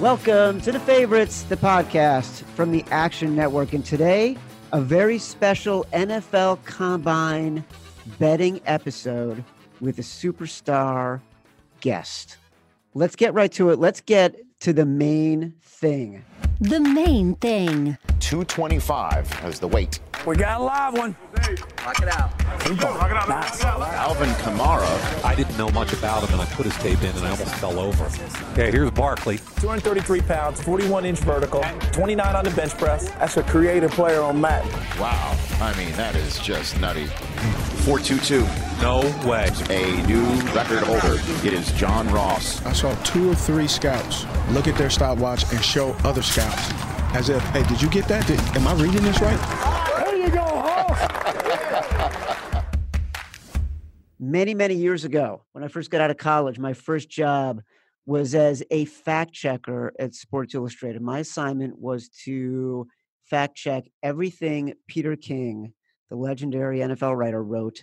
Welcome to the favorites, the podcast from the Action Network. And today, a very special NFL Combine betting episode with a superstar guest. Let's get right to it. Let's get to the main thing. The main thing. 225 as the weight. We got a live one. Lock it out. Nice. Alvin Kamara. I didn't know much about him, and I put his tape in, and I almost fell over. Okay, here's Barkley. 233 pounds, 41 inch vertical, 29 on the bench press. That's a creative player on Matt. Wow. I mean, that is just nutty. 422. No way. A new record holder. It is John Ross. I saw two or three scouts look at their stopwatch and show other scouts as if, hey, did you get that? Did, am I reading this right? You go, Hoss. Many, many years ago, when I first got out of college, my first job was as a fact checker at Sports Illustrated. My assignment was to fact check everything Peter King, the legendary NFL writer, wrote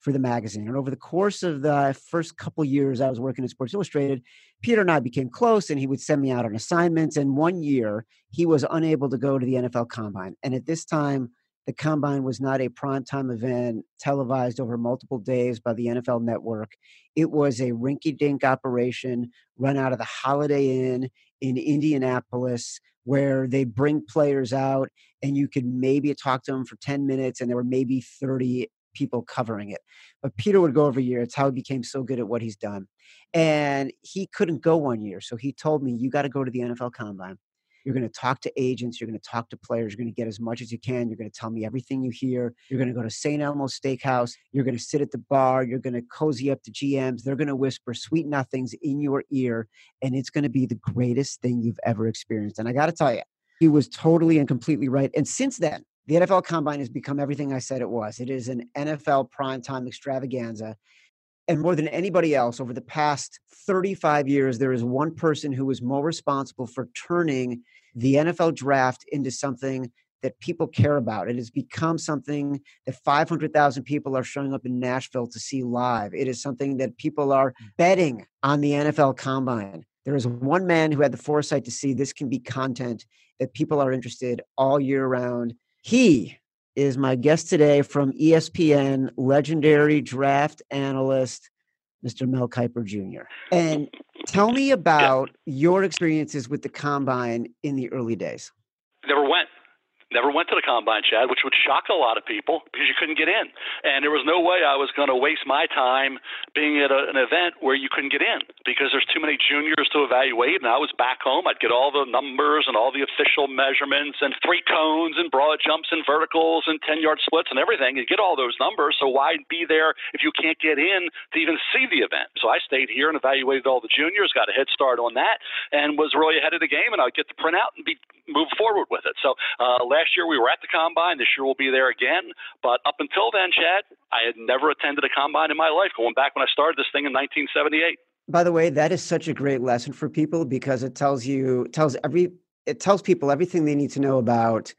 for the magazine. And over the course of the first couple years I was working at Sports Illustrated, Peter and I became close and he would send me out on assignments. And one year he was unable to go to the NFL Combine. And at this time, the Combine was not a primetime event televised over multiple days by the NFL Network. It was a rinky dink operation run out of the Holiday Inn in Indianapolis where they bring players out and you could maybe talk to them for 10 minutes and there were maybe 30 people covering it. But Peter would go every year. It's how he became so good at what he's done. And he couldn't go one year. So he told me, You got to go to the NFL Combine. You're going to talk to agents. You're going to talk to players. You're going to get as much as you can. You're going to tell me everything you hear. You're going to go to St. Elmo's Steakhouse. You're going to sit at the bar. You're going to cozy up to GMs. They're going to whisper sweet nothings in your ear. And it's going to be the greatest thing you've ever experienced. And I got to tell you, he was totally and completely right. And since then, the NFL Combine has become everything I said it was. It is an NFL primetime extravaganza. And more than anybody else, over the past 35 years, there is one person who was more responsible for turning the NFL draft into something that people care about. It has become something that 500,000 people are showing up in Nashville to see live. It is something that people are mm. betting on the NFL Combine. There is one man who had the foresight to see this can be content that people are interested all year round. He is my guest today from ESPN, legendary draft analyst, Mr. Mel Kiper Jr. And tell me about your experiences with the combine in the early days. Never went. Never went to the combine, Chad, which would shock a lot of people because you couldn't get in. And there was no way I was going to waste my time being at a, an event where you couldn't get in because there's too many juniors to evaluate. And I was back home. I'd get all the numbers and all the official measurements and three cones and broad jumps and verticals and 10 yard splits and everything. You get all those numbers. So why be there if you can't get in to even see the event? So I stayed here and evaluated all the juniors, got a head start on that, and was really ahead of the game. And I'd get the printout and be move forward with it. So uh, last year we were at the combine. This year we'll be there again. But up until then, Chad, I had never attended a combine in my life. Going back when I started this thing in 1978. By the way, that is such a great lesson for people because it tells you tells every it tells people everything they need to know about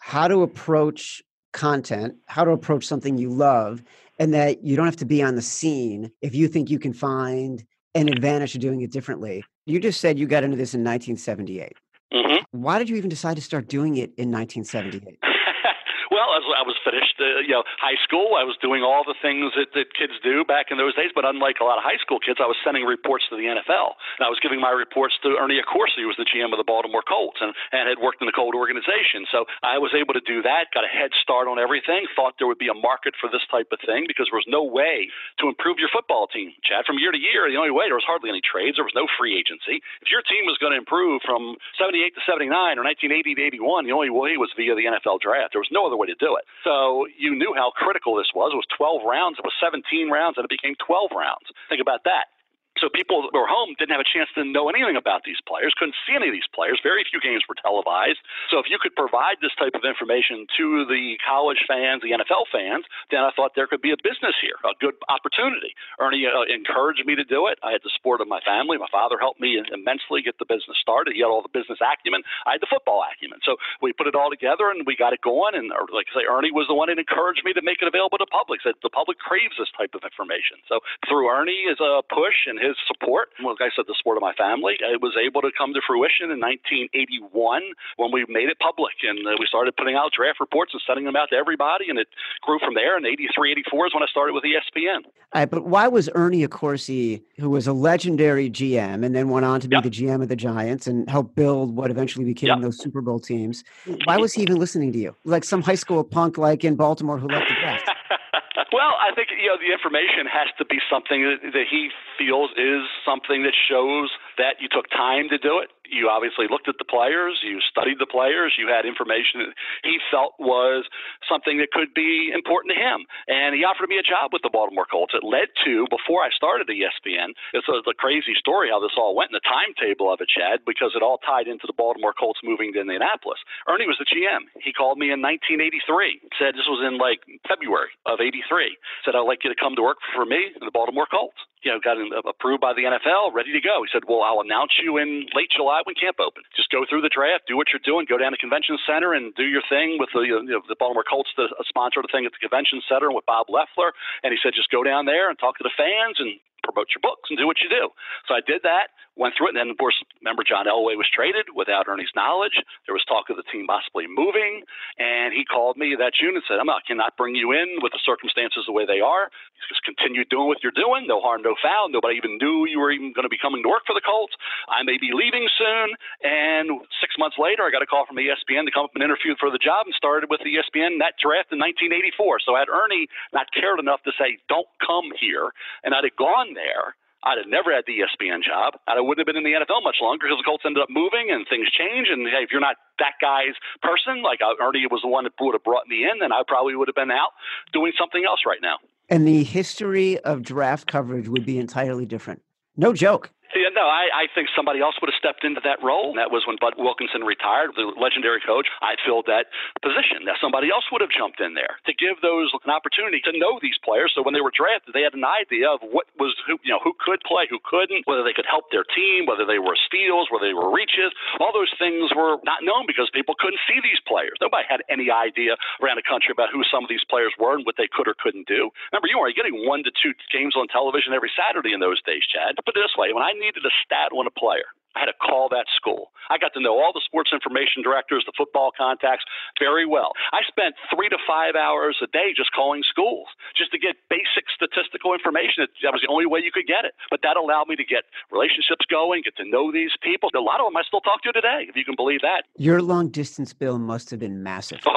how to approach content, how to approach something you love, and that you don't have to be on the scene if you think you can find an advantage to doing it differently. You just said you got into this in 1978. Mm-hmm. Why did you even decide to start doing it in 1978? Well, I was, I was finished, uh, you know, high school. I was doing all the things that, that kids do back in those days. But unlike a lot of high school kids, I was sending reports to the NFL, and I was giving my reports to Ernie Accorsi, who was the GM of the Baltimore Colts, and, and had worked in the Colt organization. So I was able to do that. Got a head start on everything. Thought there would be a market for this type of thing because there was no way to improve your football team, Chad. From year to year, the only way there was hardly any trades. There was no free agency. If your team was going to improve from 78 to 79 or 1980 to 81, the only way was via the NFL draft. There was no other way do it. So you knew how critical this was. It was 12 rounds. It was 17 rounds, and it became 12 rounds. Think about that. So people who were home didn't have a chance to know anything about these players, couldn't see any of these players. Very few games were televised. So if you could provide this type of information to the college fans, the NFL fans, then I thought there could be a business here, a good opportunity. Ernie uh, encouraged me to do it. I had the support of my family. My father helped me immensely get the business started. He had all the business acumen. I had the football acumen. So we put it all together and we got it going. And uh, like I say, Ernie was the one that encouraged me to make it available to public. Said the public craves this type of information. So through Ernie is a push and his his support, like I said, the support of my family, it was able to come to fruition in 1981 when we made it public and uh, we started putting out draft reports and sending them out to everybody, and it grew from there. And 83, 84 is when I started with ESPN. All right, but why was Ernie Accorsi, who was a legendary GM and then went on to be yep. the GM of the Giants and helped build what eventually became yep. those Super Bowl teams, why was he even listening to you? Like some high school punk like in Baltimore who left the draft. Well, I think you know the information has to be something that, that he feels is something that shows that you took time to do it you obviously looked at the players, you studied the players, you had information that he felt was something that could be important to him. And he offered me a job with the Baltimore Colts. It led to, before I started ESPN, it's a, a crazy story how this all went in the timetable of it, Chad, because it all tied into the Baltimore Colts moving to Indianapolis. Ernie was the GM. He called me in 1983, said this was in like February of 83, said, I'd like you to come to work for me in the Baltimore Colts you know, got uh, approved by the NFL, ready to go. He said, "Well, I'll announce you in late July when camp opens. Just go through the draft, do what you're doing, go down to convention center and do your thing with the you know, the Baltimore Colts, the uh, sponsor of the thing at the convention center with Bob Leffler. And he said, "Just go down there and talk to the fans and promote your books and do what you do. So I did that, went through it, and then of course, remember John Elway was traded without Ernie's knowledge. There was talk of the team possibly moving, and he called me that June and said, "I'm not, cannot bring you in with the circumstances the way they are. Just continue doing what you're doing. No harm, no foul. Nobody even knew you were even going to be coming to work for the Colts. I may be leaving soon." And six months later, I got a call from ESPN to come up and interview for the job, and started with the ESPN that draft in 1984. So I had Ernie not cared enough to say, "Don't come here," and I'd have gone there, I'd have never had the ESPN job. I wouldn't have been in the NFL much longer because the Colts ended up moving and things change. And if you're not that guy's person, like uh, Ernie was the one that would have brought me in, then I probably would have been out doing something else right now. And the history of draft coverage would be entirely different. No joke. Yeah, no, I, I think somebody else would have stepped into that role. That was when Bud Wilkinson retired, the legendary coach. I filled that position. That somebody else would have jumped in there to give those an opportunity to know these players. So when they were drafted, they had an idea of what was who you know who could play, who couldn't, whether they could help their team, whether they were steals, whether they were reaches. All those things were not known because people couldn't see these players. Nobody had any idea around the country about who some of these players were and what they could or couldn't do. Remember, you were getting one to two games on television every Saturday in those days, Chad. Put it this way: when I needed a stat on a player. I had to call that school. I got to know all the sports information directors, the football contacts very well. I spent three to five hours a day just calling schools just to get basic statistical information. That was the only way you could get it. But that allowed me to get relationships going, get to know these people. A lot of them I still talk to today, if you can believe that. Your long distance bill must have been massive.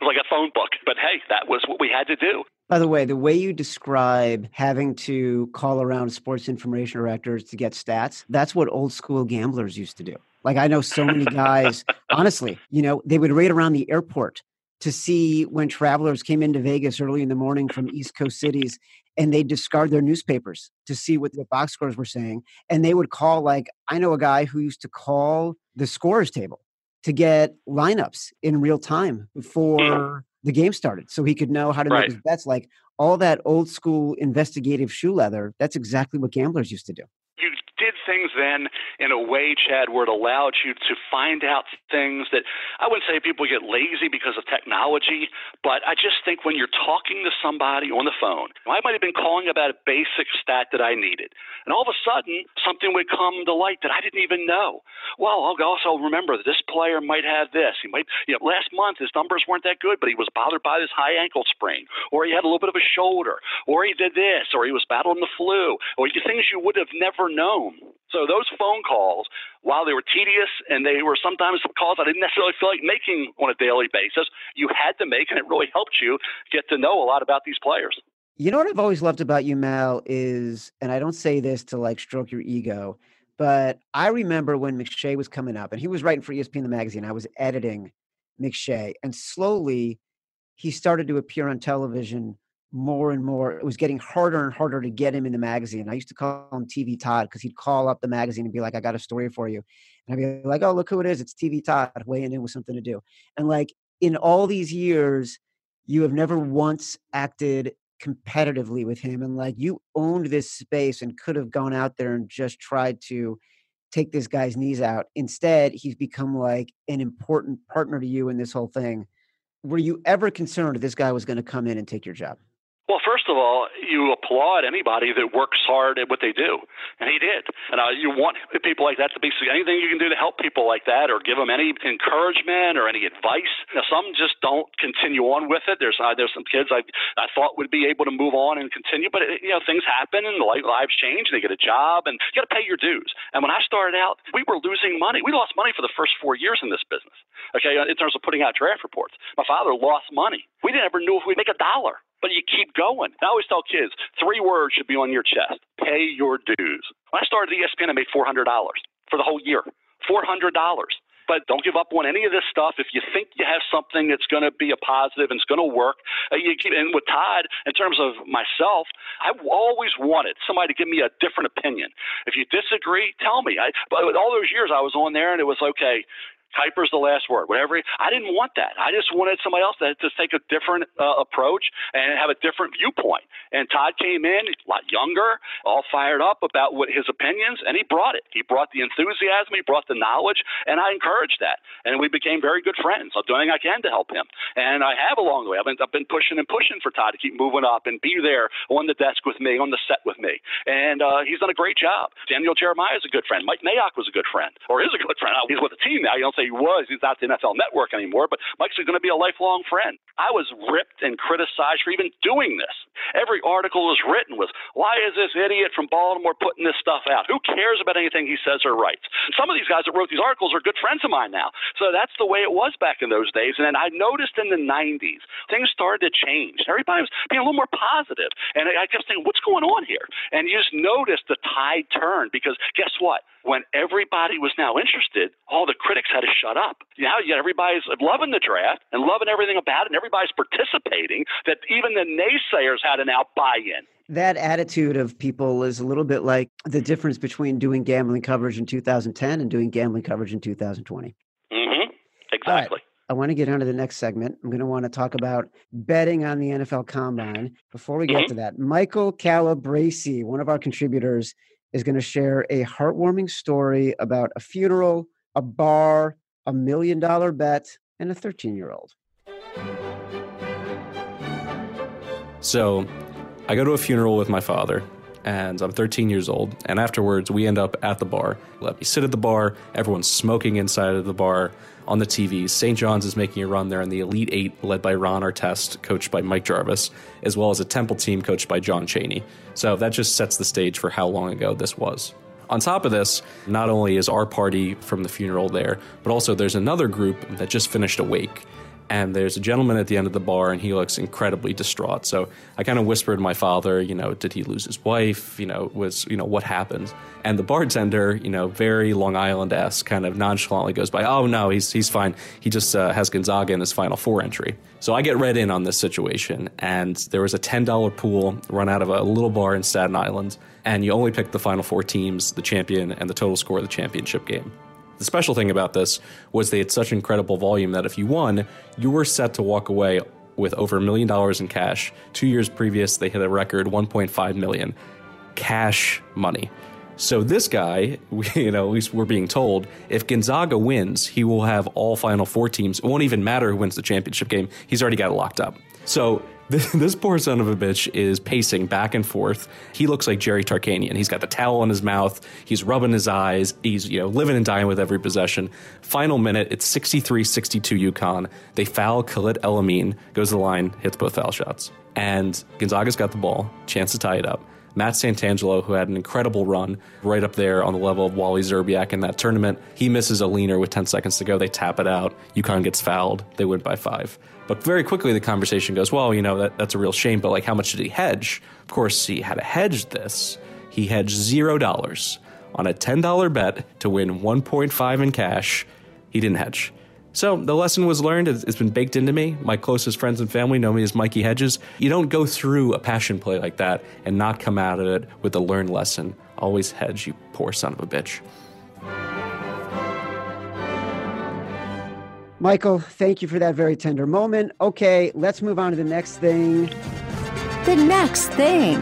Oh, like a phone book. But hey, that was what we had to do. By the way, the way you describe having to call around sports information directors to get stats, that's what old school gamblers used to do. Like I know so many guys, honestly, you know, they would raid around the airport to see when travelers came into Vegas early in the morning from East Coast cities and they discard their newspapers to see what the box scores were saying. And they would call, like, I know a guy who used to call the scorers table to get lineups in real time hmm. before the game started so he could know how to right. make his bets. Like all that old school investigative shoe leather, that's exactly what gamblers used to do did things then in a way, Chad, where it allowed you to find out things that I wouldn't say people get lazy because of technology, but I just think when you're talking to somebody on the phone, I might have been calling about a basic stat that I needed, and all of a sudden something would come to light that I didn't even know. Well, I'll also remember that this player might have this. He might, you know, last month his numbers weren't that good, but he was bothered by this high ankle sprain, or he had a little bit of a shoulder, or he did this, or he was battling the flu, or things you would have never known. So those phone calls, while they were tedious and they were sometimes calls I didn't necessarily feel like making on a daily basis, you had to make, and it really helped you get to know a lot about these players. You know what I've always loved about you, Mel, is, and I don't say this to like stroke your ego, but I remember when McShay was coming up and he was writing for ESPN the magazine. I was editing McShay, and slowly he started to appear on television more and more. It was getting harder and harder to get him in the magazine. I used to call him TV Todd because he'd call up the magazine and be like, I got a story for you. And I'd be like, oh, look who it is. It's TV Todd weighing in with something to do. And like in all these years, you have never once acted competitively with him. And like you owned this space and could have gone out there and just tried to take this guy's knees out. Instead, he's become like an important partner to you in this whole thing. Were you ever concerned this guy was going to come in and take your job? Well, first of all, you applaud anybody that works hard at what they do, and he did. And uh, you want people like that to be anything you can do to help people like that, or give them any encouragement or any advice. Now, some just don't continue on with it. There's uh, there's some kids I I thought would be able to move on and continue, but it, you know things happen and lives change, and they get a job, and you got to pay your dues. And when I started out, we were losing money. We lost money for the first four years in this business. Okay, in terms of putting out draft reports, my father lost money. We never knew if we'd make a dollar but you keep going. I always tell kids three words should be on your chest pay your dues. When I started ESPN, I made $400 for the whole year. $400. But don't give up on any of this stuff. If you think you have something that's going to be a positive and it's going to work, uh, you keep, and with Todd, in terms of myself, I've always wanted somebody to give me a different opinion. If you disagree, tell me. I, but all those years I was on there and it was okay. Kiper's the last word. Whatever. I didn't want that. I just wanted somebody else to, to take a different uh, approach and have a different viewpoint. And Todd came in, a lot younger, all fired up about what his opinions, and he brought it. He brought the enthusiasm, he brought the knowledge, and I encouraged that. And we became very good friends. I'm doing I can to help him, and I have along the way. I've been, I've been pushing and pushing for Todd to keep moving up and be there on the desk with me, on the set with me, and uh, he's done a great job. Daniel Jeremiah is a good friend. Mike Mayock was a good friend, or is a good friend. He's with the team now. You don't say he was. He's not the NFL Network anymore, but Mike's going to be a lifelong friend. I was ripped and criticized for even doing this. Every article was written was, why is this idiot from Baltimore putting this stuff out? Who cares about anything he says or writes? Some of these guys that wrote these articles are good friends of mine now. So that's the way it was back in those days. And then I noticed in the 90s, things started to change. Everybody was being a little more positive. And I kept saying, what's going on here? And you just noticed the tide turn because guess what? When everybody was now interested, all the critics had to shut up. Now yet everybody's loving the draft and loving everything about it, and everybody's participating. That even the naysayers had to now buy in. That attitude of people is a little bit like the difference between doing gambling coverage in 2010 and doing gambling coverage in 2020. Mm-hmm. Exactly. I want to get on to the next segment. I'm going to want to talk about betting on the NFL Combine. Before we get Mm-hmm. to that, Michael Calabrese, one of our contributors, is going to share a heartwarming story about a funeral, a bar, a million dollar bet, and a 13 year old. So I go to a funeral with my father, and I'm 13 years old. And afterwards, we end up at the bar. Let me sit at the bar. Everyone's smoking inside of the bar on the TV. St. John's is making a run there in the Elite Eight, led by Ron Artest, coached by Mike Jarvis, as well as a Temple team coached by John Chaney. So that just sets the stage for how long ago this was. On top of this, not only is our party from the funeral there, but also there's another group that just finished a wake. And there's a gentleman at the end of the bar, and he looks incredibly distraught. So I kind of whispered to my father, you know, did he lose his wife? You know, was, you know, what happened? And the bartender, you know, very Long Island esque, kind of nonchalantly goes by, oh, no, he's, he's fine. He just uh, has Gonzaga in his Final Four entry. So I get read in on this situation, and there was a $10 pool run out of a little bar in Staten Island, and you only pick the Final Four teams, the champion, and the total score of the championship game. The special thing about this was they had such incredible volume that if you won, you were set to walk away with over a million dollars in cash. Two years previous, they hit a record 1.5 million cash money. So this guy, you know, at least we're being told, if Gonzaga wins, he will have all Final Four teams. It won't even matter who wins the championship game. He's already got it locked up. So this, poor son of a bitch is pacing back and forth. He looks like Jerry Tarkanian. He's got the towel in his mouth. He's rubbing his eyes. He's you know living and dying with every possession. Final minute, it's 63-62 UConn. They foul Khalid El Amin, goes to the line, hits both foul shots. And Gonzaga's got the ball, chance to tie it up. Matt Santangelo, who had an incredible run right up there on the level of Wally Szczerbiak in that tournament, he misses a leaner with 10 seconds to go. They tap it out. UConn gets fouled. They win by five. But very quickly, the conversation goes, well, you know, that, that's a real shame, but like, how much did he hedge? Of course, he had to hedge this. He hedged zero dollars on a $10 bet to win 1.5 in cash. He didn't hedge. So the lesson was learned. It's it's been baked into me. My closest friends and family know me as Mikey Hedges. You don't go through a passion play like that and not come out of it with a learned lesson. Always hedge, you poor son of a bitch. Michael, thank you for that very tender moment. Okay, let's move on to the next thing. The next thing.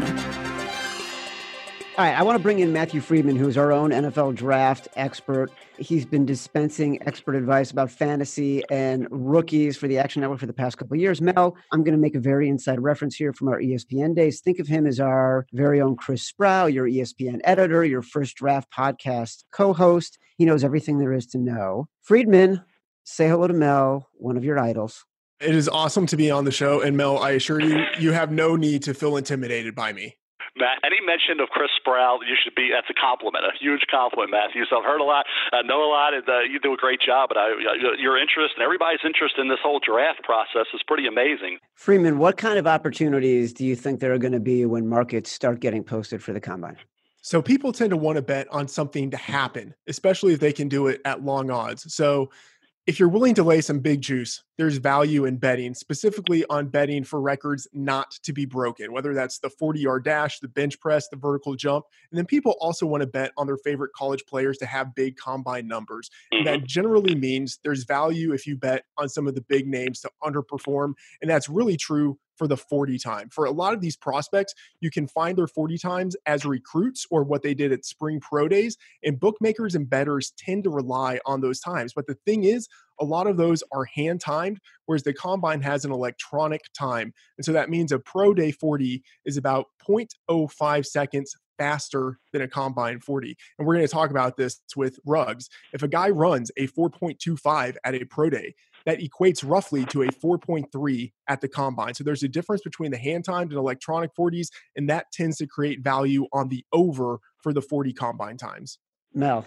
All right, I want to bring in Matthew Freedman, who's our own NFL draft expert. He's been dispensing expert advice about fantasy and rookies for the Action Network for the past couple of years. Mel, I'm going to make a very inside reference here from our ESPN days. Think of him as our very own Chris Sprow, your ESPN editor, your first draft podcast co host. He knows everything there is to know. Freedman, say hello to Mel, one of your idols. It is awesome to be on the show. And Mel, I assure you, you have no need to feel intimidated by me. Matt, any mention of Chris Sprow, you should be, that's a compliment, a huge compliment, Matthew. So I've heard a lot, uh, know a lot, and uh, you do a great job. But I, your interest and everybody's interest in this whole draft process is pretty amazing. Freedman, what kind of opportunities do you think there are going to be when markets start getting posted for the combine? So people tend to want to bet on something to happen, especially if they can do it at long odds. So if you're willing to lay some big juice, there's value in betting, specifically on betting for records not to be broken, whether that's the 40 yard dash, the bench press, the vertical jump. And then people also want to bet on their favorite college players to have big combine numbers. And that mm-hmm. generally means there's value if you bet on some of the big names to underperform. And that's really true for the 40 time. For a lot of these prospects, you can find their 40 times as recruits or what they did at spring pro days. And bookmakers and bettors tend to rely on those times. But the thing is, a lot of those are hand timed, whereas the combine has an electronic time. And so that means a pro day 40 is about 0.05 seconds faster than a combine 40. And we're going to talk about this with Ruggs. If a guy runs a 4.25 at a pro day, that equates roughly to a 4.3 at the combine. So there's a difference between the hand timed and electronic 40s, and that tends to create value on the over for the 40 combine times. Mel,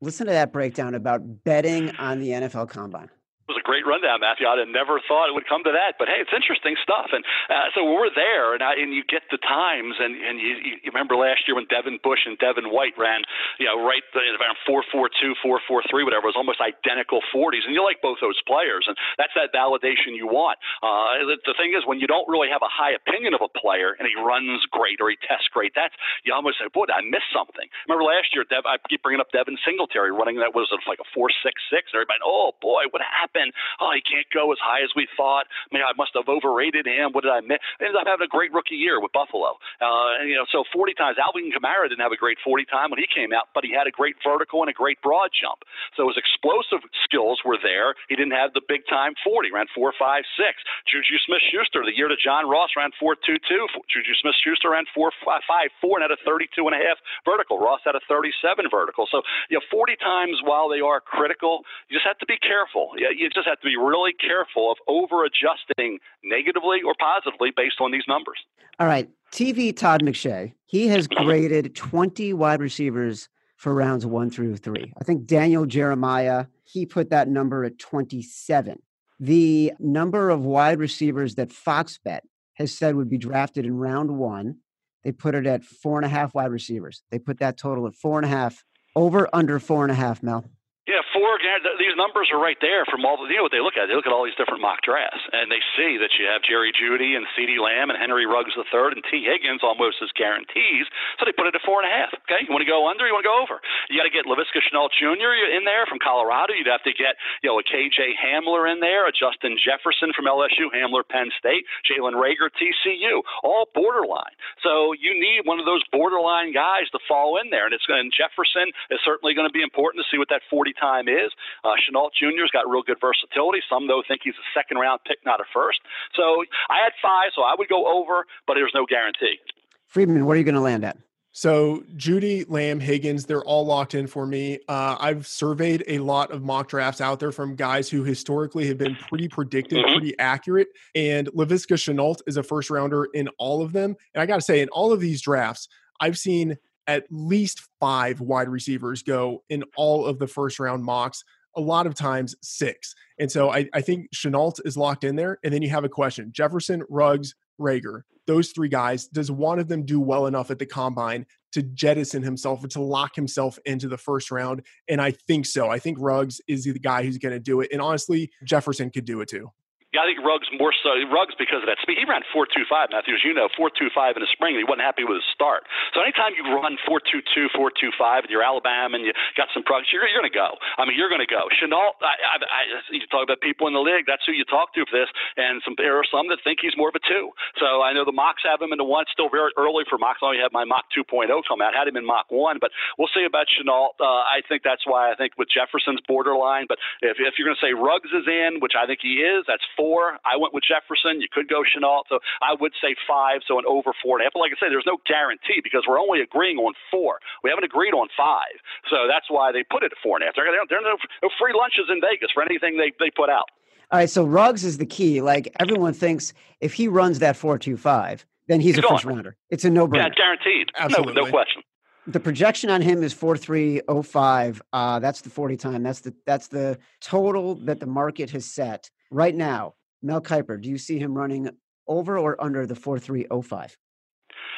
listen to that breakdown about betting on the NFL combine was a great rundown, Matthew. I'd have never thought it would come to that, but hey, it's interesting stuff. And uh, so we're there, and I, and you get the times, and and you, you remember last year when Devin Bush and Devin White ran, you know, right around four four two, four four three, whatever. It was almost identical forties, and you like both those players, and that's that validation you want. Uh, the, the thing is, when you don't really have a high opinion of a player and he runs great or he tests great, that's you almost say, boy, I missed something. Remember last year, Dev, I keep bringing up Devin Singletary running that was like a four six six, and everybody, oh boy, what happened? Oh, he can't go as high as we thought. I mean, I must have overrated him. What did I miss? Ended up having a great rookie year with Buffalo. Uh, and, you know, so 40 times. Alvin Kamara didn't have a great 40 time when he came out, but he had a great vertical and a great broad jump. So his explosive skills were there. He didn't have the big time 40, ran 4 5 6. Juju Smith Schuster, the year to John Ross, ran 4 2 2. Juju Smith Schuster ran 4 5 4 and had a 32 and a half vertical. Ross had a 37 vertical. So, you know, 40 times while they are critical, you just have to be careful. You just have to be really careful of over adjusting negatively or positively based on these numbers. All right. TV Todd McShay, he has graded 20 wide receivers for rounds one through three. I think Daniel Jeremiah, he put that number at 27. The number of wide receivers that Fox Bet has said would be drafted in round one, they put it at four and a half wide receivers. They put that total at four and a half, over under four and a half, Mel. Yeah, four. These numbers are right there from all the. You know what they look at? They look at all these different mock drafts, and they see that you have Jerry Jeudy and CeeDee Lamb and Henry Ruggs III and Tee Higgins almost as guarantees. So they put it at four and a half. Okay, you want to go under? You want to go over? You got to get Laviska Shenault Jr. in there from Colorado. You'd have to get you know a KJ Hamler in there, a Justin Jefferson from LSU, Hamler Penn State, Jalen Reagor TCU, all borderline. So you need one of those borderline guys to fall in there, and it's and Jefferson is certainly going to be important to see what that 40 time is. Uh, Shenault Jr.'s got real good versatility. Some, though, think he's a second round pick, not a first. So I had five, so I would go over, but there's no guarantee. Freedman, what are you going to land at? So Jeudy, Lamb, Higgins, they're all locked in for me. Uh, I've surveyed a lot of mock drafts out there from guys who historically have been pretty predictive, mm-hmm. pretty accurate. And Laviska Shenault is a first rounder in all of them. And I got to say, in all of these drafts, I've seen at least five wide receivers go in all of the first round mocks, a lot of times six. And so I, I think Shenault is locked in there. And then you have a question Jefferson, Ruggs, Reagor, those three guys, does one of them do well enough at the combine to jettison himself or to lock himself into the first round? And I think so. I think Ruggs is the guy who's going to do it. And honestly, Jefferson could do it too. Yeah, I think Ruggs more so Ruggs because of that speed. He ran four two five, Matthew, as you know, four two five in the spring, and he wasn't happy with his start. So anytime you run four two two, four two five, and you're Alabama and you got some progress, you're, you're going to go. I mean, you're going to go. Shenault, I, I, I, you talk about people in the league. That's who you talk to for this, and some there are some that think he's more of a two. So I know the mocks have him in the one. It's Still very early for mocks. I only have my mock 2.0 come out. Had him in mock one, but we'll see about Shenault. Uh, I think that's why I think with Jefferson's borderline. But if if you're going to say Ruggs is in, which I think he is, that's four. I went with with Jefferson. You could go Shenault. So I would say five, so an over four and a half. But like I say, there's no guarantee because we're only agreeing on four. We haven't agreed on five. So that's why they put it at four and a half. There, there are no, no free lunches in Vegas for anything they, they put out. All right, so Ruggs is the key. Like everyone thinks if he runs that four two five, then he's, he's a first rounder. It's a no brainer. Yeah, guaranteed. Absolutely. No, no question the projection on him is 4305 uh, that's the 40 time that's the that's the total that the market has set right now Mel Kiper, do you see him running over or under the 4305?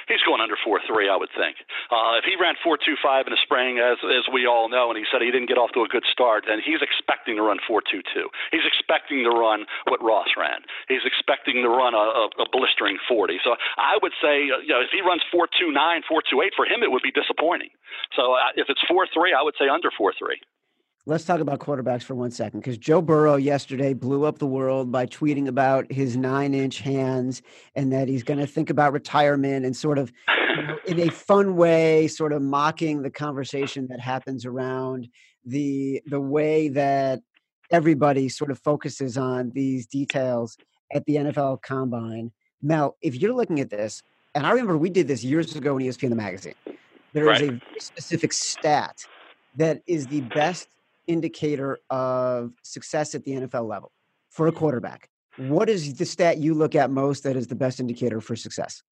He's going under four three, I would think. Uh, if he ran four two five in the spring, as as we all know, and he said he didn't get off to a good start, then he's expecting to run four two two. He's expecting to run what Ross ran. He's expecting to run a, a, a blistering forty. So I would say, uh, you know, if he runs four two nine, four two eight, for him it would be disappointing. So uh, if it's four three, I would say under four three. Let's talk about quarterbacks for one second because Joe Burrow yesterday blew up the world by tweeting about his nine inch hands and that he's going to think about retirement and sort of you know, in a fun way, sort of mocking the conversation that happens around the the way that everybody sort of focuses on these details at the NFL combine. Mel, if you're looking at this, and I remember we did this years ago in ESPN the magazine, there right. is a specific stat that is the best indicator of success at the NFL level for a quarterback? What is the stat you look at most that is the best indicator for success?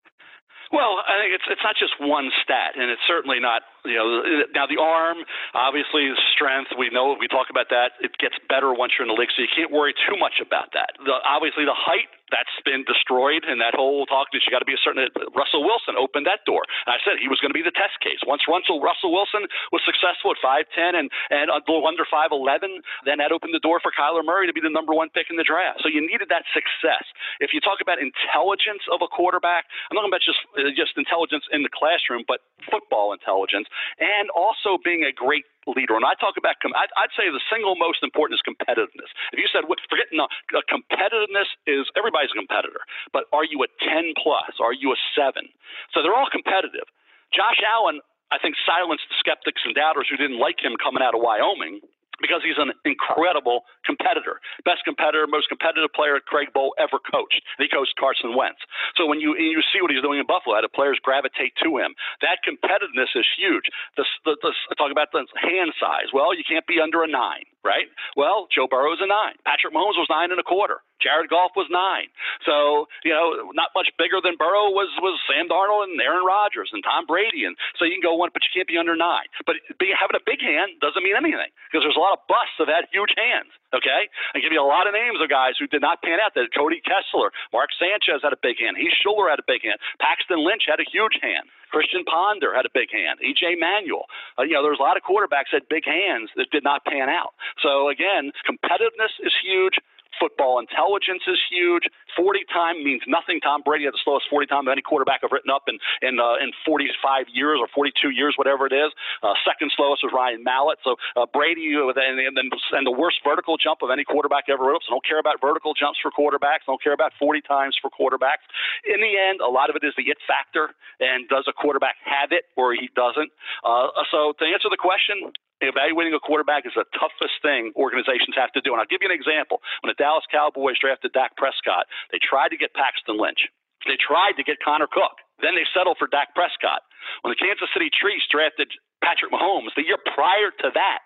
Well, I think it's it's not just one stat, and it's certainly not you know now the arm obviously the strength we know we talk about that it gets better once you're in the league, so you can't worry too much about that. The, obviously the height that's been destroyed, and that whole talk that you got to be a certain. Russell Wilson opened that door. And I said he was going to be the test case. Once Russell Russell Wilson was successful at five ten and and under five eleven, then that opened the door for Kyler Murray to be the number one pick in the draft. So you needed that success. If you talk about intelligence of a quarterback, I'm not talking about just uh, just intelligence in the classroom, but football intelligence, and also being a great leader. And I talk about, I'd, I'd say the single most important is competitiveness. If you said, forget no, competitiveness is everybody's a competitor, but are you a 10 plus? Are you a seven? So they're all competitive. Josh Allen, I think, silenced the skeptics and doubters who didn't like him coming out of Wyoming because he's an incredible competitor. Best competitor, most competitive player Craig Bohl ever coached. And he coached Carson Wentz. So when you you see what he's doing in Buffalo, how the players gravitate to him. That competitiveness is huge. The, the, the, talk about the hand size. Well, you can't be under a nine, right? Well, Joe Burrow's a nine. Patrick Mahomes was nine and a quarter. Jared Goff was nine. So, you know, not much bigger than Burrow was was Sam Darnold and Aaron Rodgers and Tom Brady. And so you can go one, but you can't be under nine. But being, having a big hand doesn't mean anything because there's a lot of busts that had huge hands. Okay, I give you a lot of names of guys who did not pan out. That Cody Kessler, Mark Sanchez had a big hand. Heath Shuler had a big hand. Paxton Lynch had a huge hand. Christian Ponder had a big hand. EJ Manuel. Uh, you know, there's a lot of quarterbacks that had big hands that did not pan out. So again, competitiveness is huge. Football intelligence is huge. 40 time means nothing. Tom Brady had the slowest 40 time of any quarterback I've written up in in uh, in 45 years or 42 years, whatever it is. Uh, second slowest was Ryan Mallett. So uh, Brady uh, and, and and the worst vertical jump of any quarterback ever wrote. up. So don't care about vertical jumps for quarterbacks. Don't care about 40 times for quarterbacks. In the end, a lot of it is the it factor. And does a quarterback have it or he doesn't? Uh, so to answer the question, evaluating a quarterback is the toughest thing organizations have to do. And I'll give you an example. When the Dallas Cowboys drafted Dak Prescott, they tried to get Paxton Lynch. They tried to get Connor Cook. Then they settled for Dak Prescott. When the Kansas City Chiefs drafted Patrick Mahomes the year prior to that,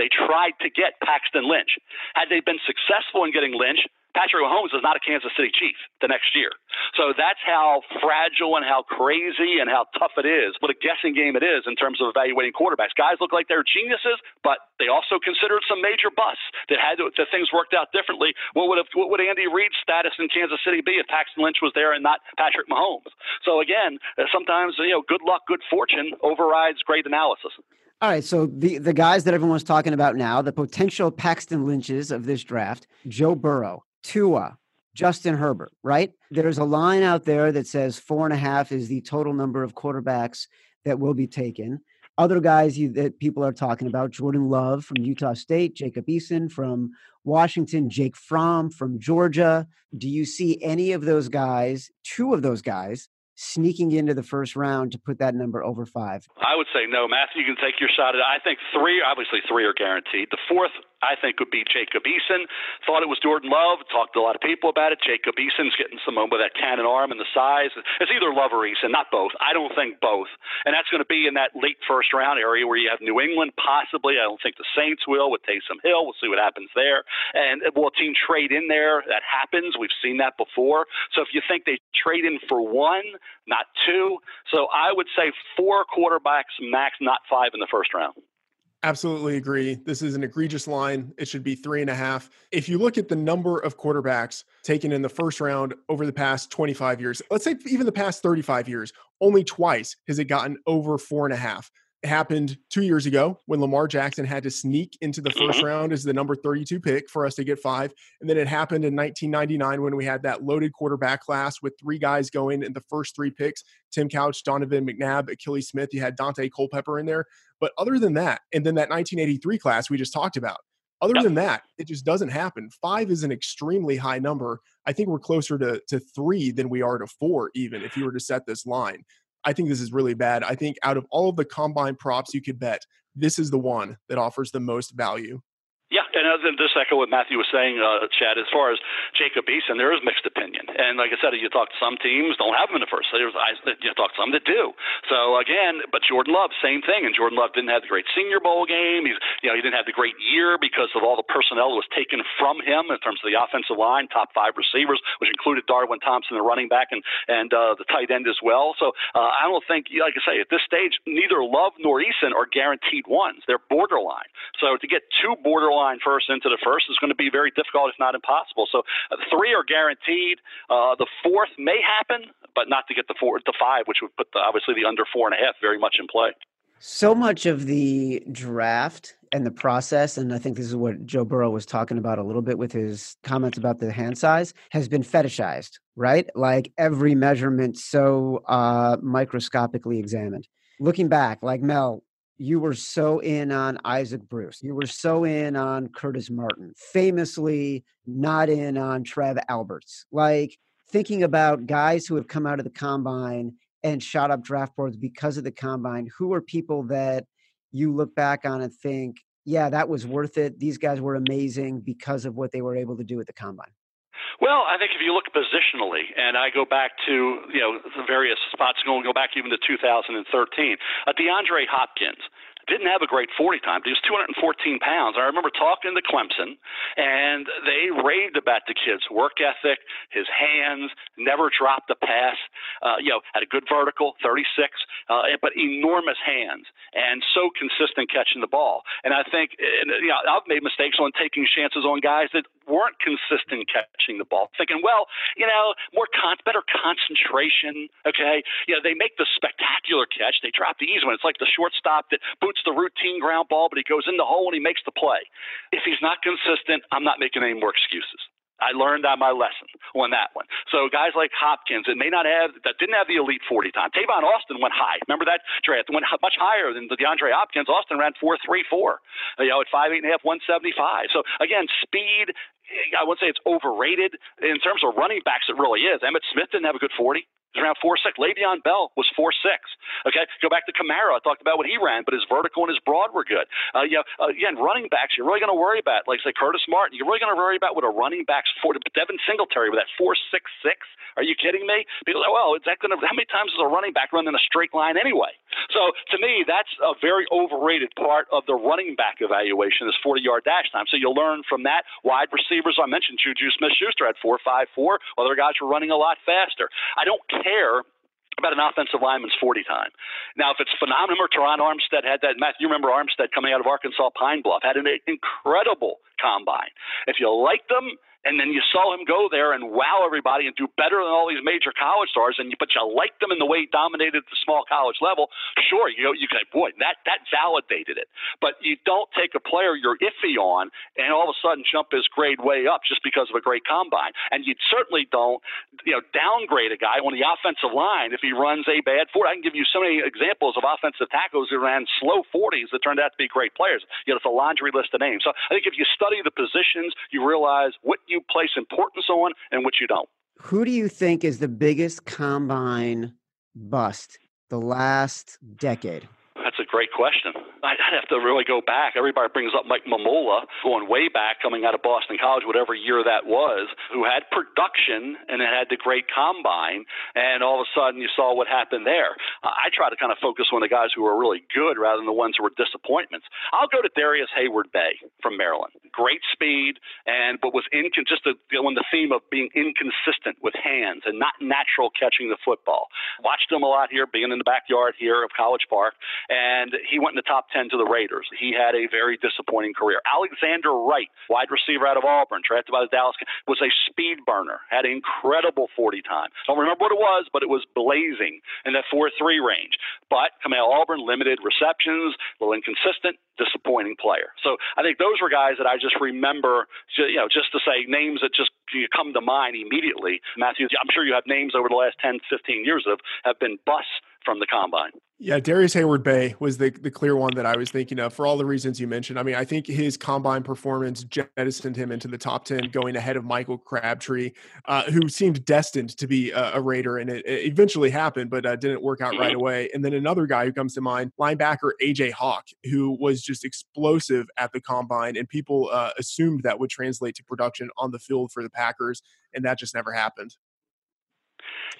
they tried to get Paxton Lynch. Had they been successful in getting Lynch, Patrick Mahomes is not a Kansas City Chief the next year. So that's how fragile and how crazy and how tough it is. What a guessing game it is in terms of evaluating quarterbacks. Guys look like they're geniuses, but they also considered some major busts that had to, that things worked out differently. What would have, what would Andy Reid's status in Kansas City be if Paxton Lynch was there and not Patrick Mahomes? So again, uh, sometimes you know good luck, good fortune overrides great analysis. All right, so the the guys that everyone's talking about now, the potential Paxton Lynches of this draft, Joe Burrow, Tua, Justin Herbert, right? There's a line out there that says four and a half is the total number of quarterbacks that will be taken. Other guys you, that people are talking about Jordan Love from Utah State, Jacob Eason from Washington, Jake Fromm from Georgia. Do you see any of those guys, two of those guys, sneaking into the first round to put that number over five? I would say no. Matthew, you can take your shot at it. I think three, obviously, three are guaranteed. The fourth, I think would be Jacob Eason. Thought it was Jordan Love. Talked to a lot of people about it. Jacob Eason's getting some with that cannon arm and the size. It's either Love or Eason, not both. I don't think both. And that's going to be in that late first round area where you have New England, possibly. I don't think the Saints will with Taysom Hill. We'll see what happens there. And will a team trade in there? That happens. We've seen that before. So if you think they trade in for one, not two. So I would say four quarterbacks max, not five in the first round. Absolutely agree. This is an egregious line. It should be three and a half. If you look at the number of quarterbacks taken in the first round over the past 25 years, let's say even the past 35 years, only twice has it gotten over four and a half happened two years ago when Lamar Jackson had to sneak into the 1st mm-hmm. round as the number 32 pick for us to get five. And then it happened in 1999 when we had that loaded quarterback class with three guys going in the first three picks Tim Couch, Donovan McNabb, Akili Smith. You had Daunte Culpepper in there. But other than that, and then that 1983 class we just talked about, other yep. than that, it just doesn't happen. Five is an extremely high number. I think we're closer to, to three than we are to four, even if you were to set this line. I think this is really bad. I think out of all of the combine props you could bet, this is the one that offers the most value. Yeah, and uh, just echo what Matthew was saying, uh, Chad. As far as Jacob Eason, there is mixed opinion, and like I said, you talk to some teams don't have him in the first. There's you talk to some that do. So again, but Jordan Love, same thing, and Jordan Love didn't have the great Senior Bowl game. He's you know he didn't have the great year because of all the personnel that was taken from him in terms of the offensive line, top five receivers, which included Darwin Thompson, the running back, and and uh, the tight end as well. So uh, I don't think, like I say, at this stage, neither Love nor Eason are guaranteed ones. They're borderline. So to get two borderline first into the first is going to be very difficult, if not impossible. So uh, three are guaranteed. Uh, the fourth may happen, but not to get the four, the five, which would put the, obviously the under four and a half very much in play. So much of the draft and the process, and I think this is what Joe Burrow was talking about a little bit with his comments about the hand size, has been fetishized, right? Like every measurement so uh, microscopically examined. Looking back, like Mel, you were so in on Isaac Bruce. You were so in on Curtis Martin, famously not in on Trev Alberts. Like thinking about guys who have come out of the combine and shot up draft boards because of the combine, who are people that you look back on and think, yeah, that was worth it. These guys were amazing because of what they were able to do at the combine. Well, I think if you look positionally, and I go back to you know the various spots, going go back even to 2013, uh, DeAndre Hopkins didn't have a great 40 time. He was 214 pounds. I remember talking to Clemson, and they raved about the kid's work ethic, his hands, never dropped a pass. Uh, you know, had a good vertical, 36, uh, but enormous hands, and so consistent catching the ball. And I think, and, you know, I've made mistakes on taking chances on guys that weren't consistent catching the ball, thinking, well, you know, more con- better concentration. Okay, you know, they make the spectacular catch, they drop the easy one. It's like the shortstop that boots the routine ground ball, but he goes in the hole and he makes the play. If he's not consistent, I'm not making any more excuses. I learned my lesson on that one. So guys like Hopkins, that may not have that didn't have the elite 40 time. Tavon Austin went high. Remember that draft went much higher than the DeAndre Hopkins. Austin ran four three four, you know, at five eight and a half, one seventy five. So again, speed. I wouldn't say it's overrated in terms of running backs. It really is. Emmitt Smith didn't have a good 40 was around four six. Le'Veon Bell was four six. Okay, go back to Kamara. I talked about what he ran, but his vertical and his broad were good. Uh, yeah, uh, again, running backs. You're really going to worry about, like say Curtis Martin. You're really going to worry about what a running back's for. Devin Singletary with that four six six. Are you kidding me? People, say, well, is that going to? How many times does a running back run in a straight line anyway? So to me, that's a very overrated part of the running back evaluation is 40 yard dash time. So you'll learn from that. Wide receivers, I mentioned Juju Smith Schuster five four. Other guys were running a lot faster. I don't care about an offensive lineman's 40 time. Now, if it's phenomenal, or Terron Armstead had that. Matt, you remember Armstead coming out of Arkansas Pine Bluff, had an incredible combine. If you like them, and then you saw him go there and wow everybody and do better than all these major college stars, and you, but you liked him in the way he dominated the small college level. Sure, you know, you can boy that that validated it, but you don't take a player you're iffy on and all of a sudden jump his grade way up just because of a great combine, and you certainly don't you know downgrade a guy on the offensive line if he runs a bad 40. I can give you so many examples of offensive tackles who ran slow 40s that turned out to be great players. You know, it's a laundry list of names. So I think if you study the positions, you realize what you you place importance on and which you don't. Who do you think is the biggest combine bust the last decade? Great question. I'd have to really go back. Everybody brings up Mike Mamula, going way back, coming out of Boston College, whatever year that was, who had production and had the great combine, and all of a sudden you saw what happened there. I try to kind of focus on the guys who were really good rather than the ones who were disappointments. I'll go to Darrius Heyward-Bey from Maryland. Great speed, and but was incon- just on the theme of being inconsistent with hands and not natural catching the football. Watched him a lot here, being in the backyard here of College Park and he went in the top 10 to the Raiders. He had a very disappointing career. Alexander Wright, wide receiver out of Auburn, drafted by the Dallas, was a speed burner, had incredible 40 time. Don't remember what it was, but it was blazing in that 4 3 range. But out Auburn, limited receptions, a little inconsistent, disappointing player. So I think those were guys that I just remember, you know, just to say names that just come to mind immediately. Matthew, I'm sure you have names over the last 10, 15 years that have, been busts from the combine. Yeah, Darrius Heyward-Bey was the, the clear one that I was thinking of for all the reasons you mentioned. I mean, I think his combine performance jettisoned him into the top 10, going ahead of Michael Crabtree, uh, who seemed destined to be a, a Raider, and it, it, eventually happened, but uh, didn't work out right mm-hmm. away. And then another guy who comes to mind, linebacker AJ Hawk, who was just explosive at the combine, and people uh, assumed that would translate to production on the field for the Packers, and that just never happened.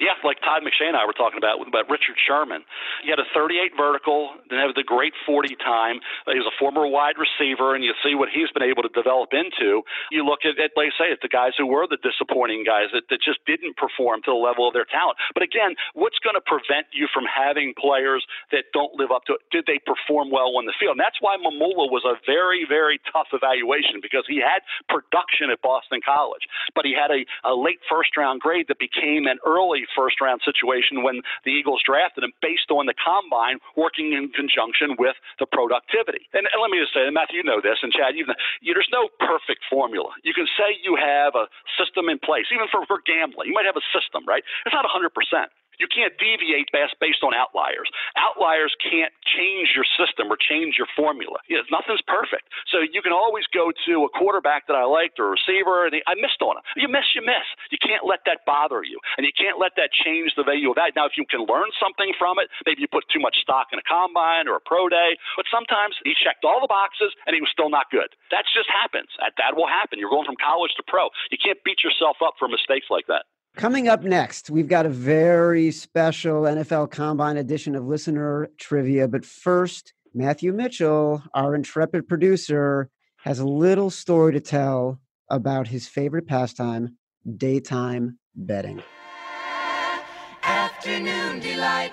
Yeah, like Todd McShay and I were talking about about Richard Sherman. He had a 38 vertical, then had the great 40 time. He was a former wide receiver, and you see what he's been able to develop into. You look at, at like I say, it's the guys who were the disappointing guys that, that just didn't perform to the level of their talent. But again, what's going to prevent you from having players that don't live up to it? Did they perform well on the field? And that's why Mamula was a very, very tough evaluation because he had production at Boston College, but he had a, a late first round grade that became an early first round situation when the Eagles drafted him based on the combine working in conjunction with the productivity. And, and let me just say, Matthew, you know this, and Chad, you know, you, there's no perfect formula. You can say you have a system in place, even for, for gambling. You might have a system, right? It's not 100%. You can't deviate based on outliers. Outliers can't change your system or change your formula. You know, nothing's perfect. So you can always go to a quarterback that I liked or a receiver, and I missed on him. You miss, you miss. You can't let that bother you, and you can't let that change the value of that. Now, if you can learn something from it, maybe you put too much stock in a combine or a pro day, but sometimes he checked all the boxes and he was still not good. That just happens. That, that will happen. You're going from college to pro. You can't beat yourself up for mistakes like that. Coming up next, we've got a very special NFL Combine edition of listener trivia. But first, Matthew Mitchell, our intrepid producer, has a little story to tell about his favorite pastime, daytime betting. Afternoon delight.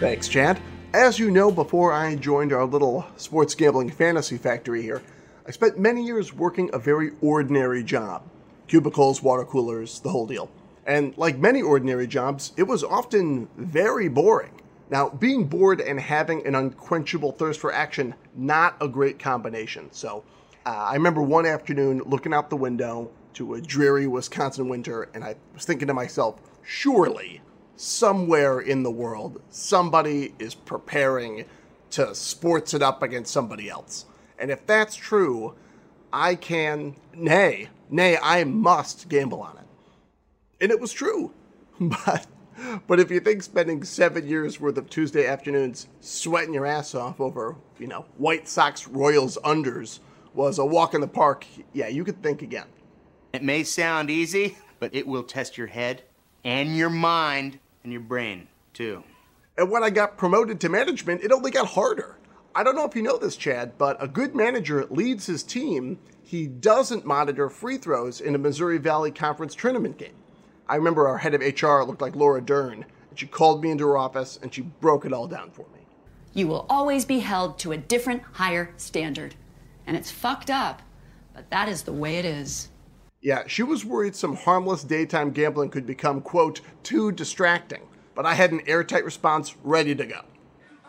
Thanks, Chad. As you know, before I joined our little sports gambling fantasy factory here, I spent many years working a very ordinary job cubicles, water coolers, the whole deal. And like many ordinary jobs, it was often very boring. Now, being bored and having an unquenchable thirst for action, not a great combination. So, uh, I remember one afternoon looking out the window to a dreary Wisconsin winter, and I was thinking to myself, surely somewhere in the world, somebody is preparing to sports it up against somebody else. And if that's true, I can, nay, Nay, I must gamble on it. And it was true. But but if you think spending seven years worth of Tuesday afternoons sweating your ass off over, you know, White Sox Royals unders was a walk in the park, yeah, you could think again. It may sound easy, but it will test your head and your mind and your brain, too. And when I got promoted to management, it only got harder. I don't know if you know this, Chad, but a good manager leads his team he doesn't monitor free throws in a Missouri Valley Conference tournament game. I remember our head of HR looked like Laura Dern, and she called me into her office and she broke it all down for me. You will always be held to a different, higher standard. And it's fucked up, but that is the way it is. Yeah, she was worried some harmless daytime gambling could become, quote, too distracting. But I had an airtight response ready to go.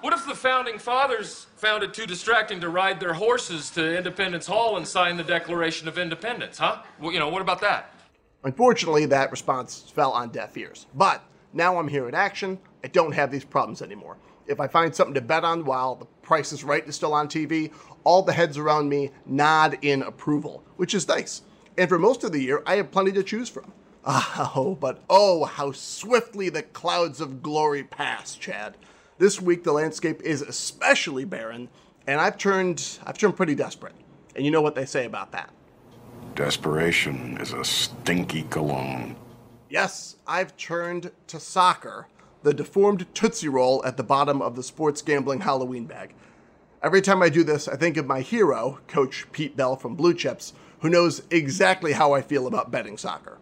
What if the founding fathers found it too distracting to ride their horses to Independence Hall and sign the Declaration of Independence, huh? Well, you know, what about that? Unfortunately, that response fell on deaf ears. But now I'm here in action. I don't have these problems anymore. If I find something to bet on while the price is right is still on TV, all the heads around me nod in approval, which is nice. And for most of the year, I have plenty to choose from. Oh, but oh, how swiftly the clouds of glory pass, Chad. This week the landscape is especially barren, and I've turned I've turned pretty desperate. And you know what they say about that. Desperation is a stinky cologne. Yes, I've turned to soccer, the deformed Tootsie Roll at the bottom of the sports gambling Halloween bag. Every time I do this, I think of my hero, Coach Pete Bell from Blue Chips, who knows exactly how I feel about betting soccer.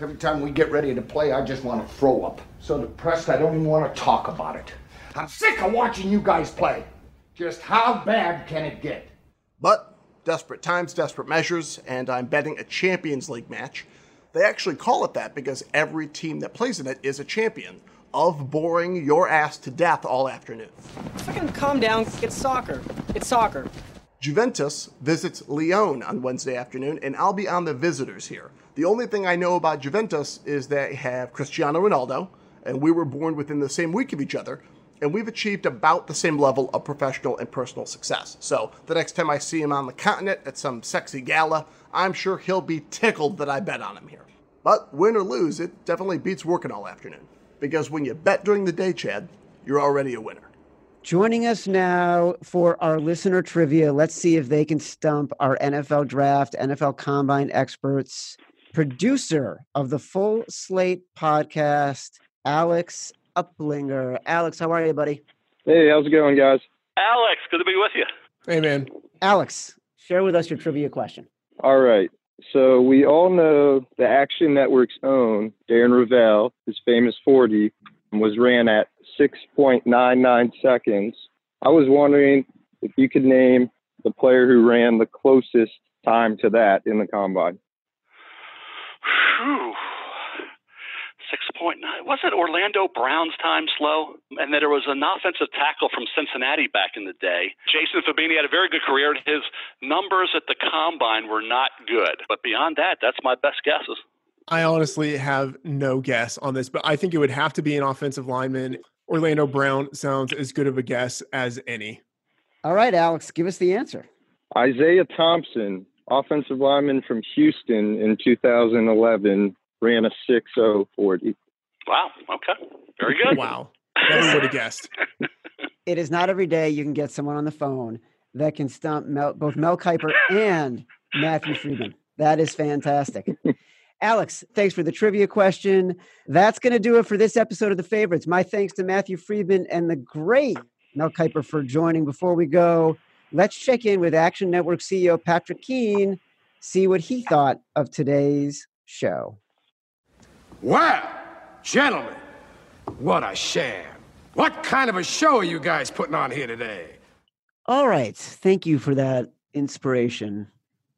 Every time we get ready to play, I just want to throw up. So depressed, I don't even want to talk about it. I'm sick of watching you guys play. Just how bad can it get? But desperate times, desperate measures, and I'm betting a Champions League match. They actually call it that because every team that plays in it is a champion of boring your ass to death all afternoon. Fucking calm down. It's soccer. It's soccer. Juventus visits Lyon on Wednesday afternoon, and I'll be on the visitors here. The only thing I know about Juventus is they have Cristiano Ronaldo, and we were born within the same week of each other, and we've achieved about the same level of professional and personal success. So the next time I see him on the continent at some sexy gala, I'm sure he'll be tickled that I bet on him here. But win or lose, it definitely beats working all afternoon. Because when you bet during the day, Chad, you're already a winner. Joining us now for our listener trivia. Let's see if they can stump our NFL draft, NFL combine experts. Producer of the Full Slate podcast, Alex Uplinger. Alex, how are you, buddy? Hey, how's it going, guys? Alex, good to be with you. Hey, man. Alex, share with us your trivia question. All right. So we all know the Action Network's own Darren Rovell, his famous 40, was ran at 6.99 seconds. I was wondering if you could name the player who ran the closest time to that in the combine. Whew. Six point nine. Was it Orlando Brown's time slow? And then there was an offensive tackle from Cincinnati back in the day. Jason Fabini had a very good career. And his numbers at the combine were not good, but beyond that, that's my best guesses. I honestly have no guess on this, but I think it would have to be an offensive lineman. Orlando Brown sounds as good of a guess as any. All right, Alex, give us the answer. Isaiah Thompson, offensive lineman from Houston in 2011, ran a 6.040. Wow. Okay. Very good. wow. Never would have guessed. It is not every day you can get someone on the phone that can stump Mel, both Mel Kiper and Matthew Freedman. That is fantastic. Alex, thanks for the trivia question. That's going to do it for this episode of The Favorites. My thanks to Matthew Freedman and the great Mel Kiper for joining. Before we go, let's check in with Action Network CEO Patrick Keane, see what he thought of today's show. Well, gentlemen, what a sham. What kind of a show are you guys putting on here today? All right. Thank you for that inspiration,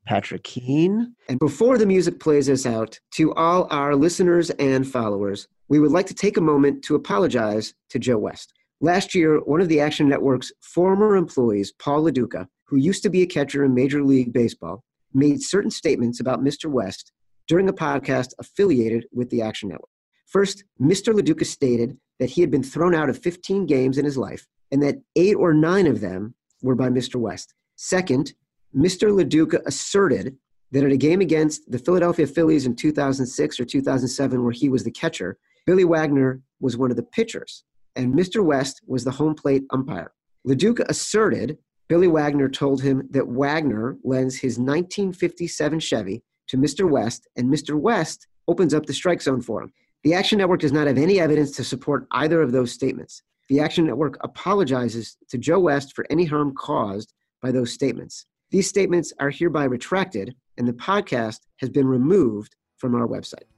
Patrick Keane. And before the music plays us out, to all our listeners and followers, we would like to take a moment to apologize to Joe West. Last year, one of the Action Network's former employees, Paul Lo Duca, who used to be a catcher in Major League Baseball, made certain statements about Mr. West during a podcast affiliated with the Action Network. First, Mr. Lo Duca stated that he had been thrown out of 15 games in his life and that eight or nine of them were by Mr. West. Second, Mr. Lo Duca asserted that at a game against the Philadelphia Phillies in 2006 or 2007, where he was the catcher, Billy Wagner was one of the pitchers, and Mr. West was the home plate umpire. Lo Duca asserted Billy Wagner told him that Wagner lends his 1957 Chevy to Mr. West, and Mr. West opens up the strike zone for him. The Action Network does not have any evidence to support either of those statements. The Action Network apologizes to Joe West for any harm caused by those statements. These statements are hereby retracted, and the podcast has been removed from our website.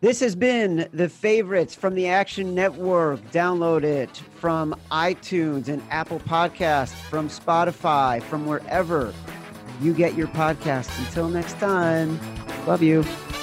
This has been the favorites from the Action Network. Download it from iTunes and Apple Podcasts, from Spotify, from wherever you get your podcasts. Until next time, love you.